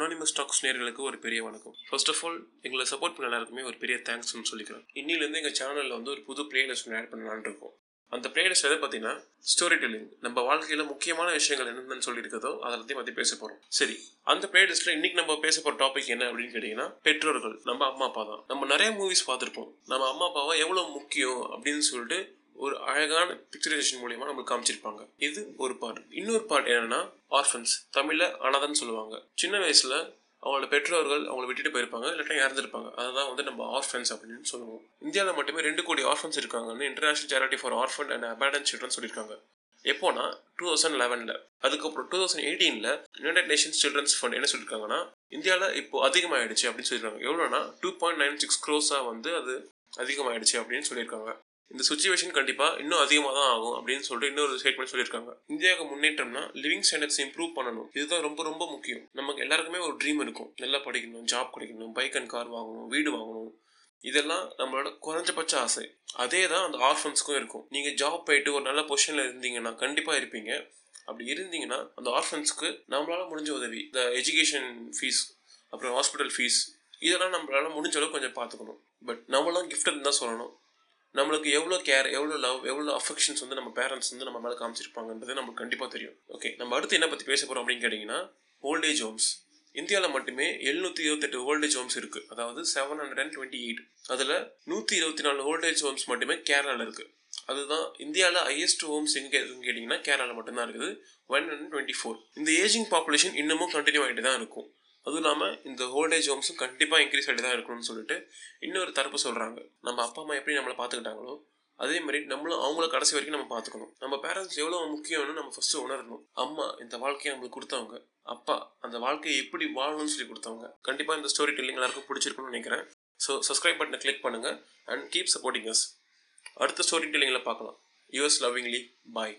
Anonymous stocks நேர்களுக்கு ஒரு பெரிய வணக்கம். ஃபர்ஸ்ட் ஆஃப் ஆல் எங்களை சப்போர்ட் பண்ண எல்லாருக்குமே ஒரு பெரிய தேங்க்ஸ்னு சொல்லிக்கிறேன். இன்னிலேருந்து எங்கள் சேனலில் வந்து ஒரு புது பிளேலிஸ்ட் ஒன்று ஆட் பண்ணலான்னு இருக்கோம். அந்த பிளேலிஸ்ட் எதை பார்த்தீங்கன்னா ஸ்டோரி டெல்லிங் நம்ம வாழ்க்கையில் முக்கியமான விஷயங்கள் என்னென்னு சொல்லியிருக்கதோ அதை பற்றி பற்றி பேச போகிறோம் சரி அந்த பிளேலிஸ்ட்டில் இன்னைக்கு நம்ம பேச போகிற டாபிக் என்ன அப்படின்னு கேட்டிங்கன்னா பெற்றோர்கள். நம்ம அம்மா அப்பா தான். நம்ம நிறைய மூவிஸ் பார்த்துருப்போம். நம்ம அம்மா அப்பாவை எவ்வளோ முக்கியம் அப்படின்னு சொல்லிட்டு ஒரு அழகான பிக்சரைசேஷன் மூலியமா நம்மளுக்கு காமிச்சிருப்பாங்க. இது ஒரு பார்ட் இன்னொரு பார்ட் என்னன்னா ஆர்ஃபன்ஸ் தமிழில் அனாதன்னு சொல்லுவாங்க. சின்ன வயசுல அவங்களோட பெற்றோர்கள் அவங்கள விட்டுட்டு போயிருப்பாங்க இல்லாட்டா இறந்துருப்பாங்க. அதுதான் வந்து நம்ம ஆர்ஃபன்ஸ் அப்படின்னு சொல்லுவோம். இந்தியாவில் மட்டுமே ரெண்டு கோடி ஆர்ஃபன்ஸ் இருக்காங்கன்னு international charity for orphan and abandoned children சொல்லியிருக்காங்க. எப்போனா டூ தௌசண்ட் லெவனில் அதுக்கப்புறம் டூ தௌசண்ட் எயிட்டீனில் யுனைடெட் நேஷன்ஸ் சில்ட்ரன்ஸ் ஃபண்ட் என்ன சொல்லியிருக்காங்கன்னா இந்தியாவில் இப்போ அதிகமாகிடுச்சு அப்படின்னு சொல்லியிருக்காங்க. எவ்வளோனா டூ பாயிண்ட் நைன் சிக்ஸ் க்ரோஸாக வந்து அது அதிகமாகிடுச்சு அப்படின்னு சொல்லியிருக்காங்க. இந்த சுச்சுவேஷன் கண்டிப்பாக இன்னும் அதிகமாக தான் ஆகும் அப்படின்னு சொல்லிட்டு இன்னொரு ஸ்டேட்மெண்ட் சொல்லியிருக்காங்க. இந்தியாவுக்கு முன்னேற்றம்னா லிவிங் ஸ்டாண்டர்ட்ஸ் இம்ப்ரூவ் பண்ணணும். இதுதான் ரொம்ப ரொம்ப முக்கியம். நமக்கு எல்லாருக்குமே ஒரு ட்ரீம் இருக்கும். நல்லா படிக்கணும் ஜாப் கிடைக்கணும் பைக் அண்ட் கார் வாங்கணும் வீடு வாங்கணும். இதெல்லாம் நம்மளோட குறைஞ்சபட்ச ஆசை. அதே தான் அந்த ஆர்ஃபன்ஸ்க்கும் இருக்கும். நீங்கள் ஜாப் போயிட்டு ஒரு நல்ல பொசிஷனில் இருந்தீங்கன்னா கண்டிப்பாக இருப்பீங்க. அப்படி இருந்தீங்கன்னா அந்த ஆர்ஃபன்ஸ்க்கு நம்மளால் முடிஞ்ச உதவி இந்த எஜுகேஷன் ஃபீஸ் அப்புறம் ஹாஸ்பிட்டல் ஃபீஸ் இதெல்லாம் நம்மளால் முடிஞ்ச அளவுக்கு கொஞ்சம் பார்த்துக்கணும். பட் நம்மளாம் கிஃப்ட் தான் சொல்லணும். நம்மளுக்கு எவ்வளோ கேர் எவ்வளோ லவ் எவ்வளோ அஃபெக்ஷன்ஸ் வந்து நம்ம பேரண்ட்ஸ் வந்து நம்ம மேலே காமிச்சிருப்பாங்கன்றது நமக்கு கண்டிப்பாக தெரியும். ஓகே நம்ம அடுத்து என்ன பற்றி பேச போகிறோம் அப்படின்னு கேட்டிங்கன்னா ஓல்டேஜ் ஹோம்ஸ் இந்தியாவில் மட்டுமே எழுநூற்றி இருபத்தெட்டு ஓல்டேஜ் ஹோம்ஸ் இருக்குது அதாவது seven hundred and twenty eight அதில் நூற்றி இருபத்தி நாலு ஓல்டேஜ் ஹோம்ஸ் மட்டுமே கேரளாவில் இருக்குது அதுதான் இந்தியாவில் ஹையஸ்ட் ஹோம்ஸ் எங்கே இருக்குன்னு கேட்டிங்கன்னா கேரளாவில் மட்டும்தான் இருக்குது. ஒன் ஹண்ட்ரட் டுவெண்ட்டி ஃபோர் இந்த ஏஜிங் பாப்புலேஷன் இன்னமும் கண்டினியூ ஆகிட்டு தான் இருக்கும். அதுவும் இல்லாமல் இந்த ஓல்டேஜ் ஹோம்ஸும் கண்டிப்பாக இன்க்ரீஸ் ஆகிட்டு தான் இருக்கணும்னு சொல்லிட்டு இன்னொரு தரப்பு சொல்கிறாங்க நம்ம அப்பா அம்மா எப்படி நம்மளை பார்த்துக்கிட்டாங்களோ அதே மாதிரி நம்மளும் அவங்கள கடைசி வரைக்கும் நம்ம பார்த்துக்கணும். நம்ம பேரண்ட்ஸ் எவ்வளோ முக்கியம்னு நம்ம ஃபஸ்ட்டு உணரணும். அம்மா இந்த வாழ்க்கையை நம்மளுக்கு கொடுத்தவங்க. அப்பா அந்த வாழ்க்கையை எப்படி வாழணும்னு சொல்லி கொடுத்தவங்க. கண்டிப்பாக இந்த ஸ்டோரி டெல்லிங் எல்லாருக்கும் பிடிச்சிருக்குன்னு நினைக்கிறேன். ஸோ சப்ஸ்கிரைப் பட்டனை கிளிக் பண்ணுங்கள் அண்ட் கீப் சப்போர்ட்டிங் அஸ் அடுத்த ஸ்டோரி டெல்லிங்கில் பார்க்கலாம். யூஎஸ் லவ்விங்லி பாய்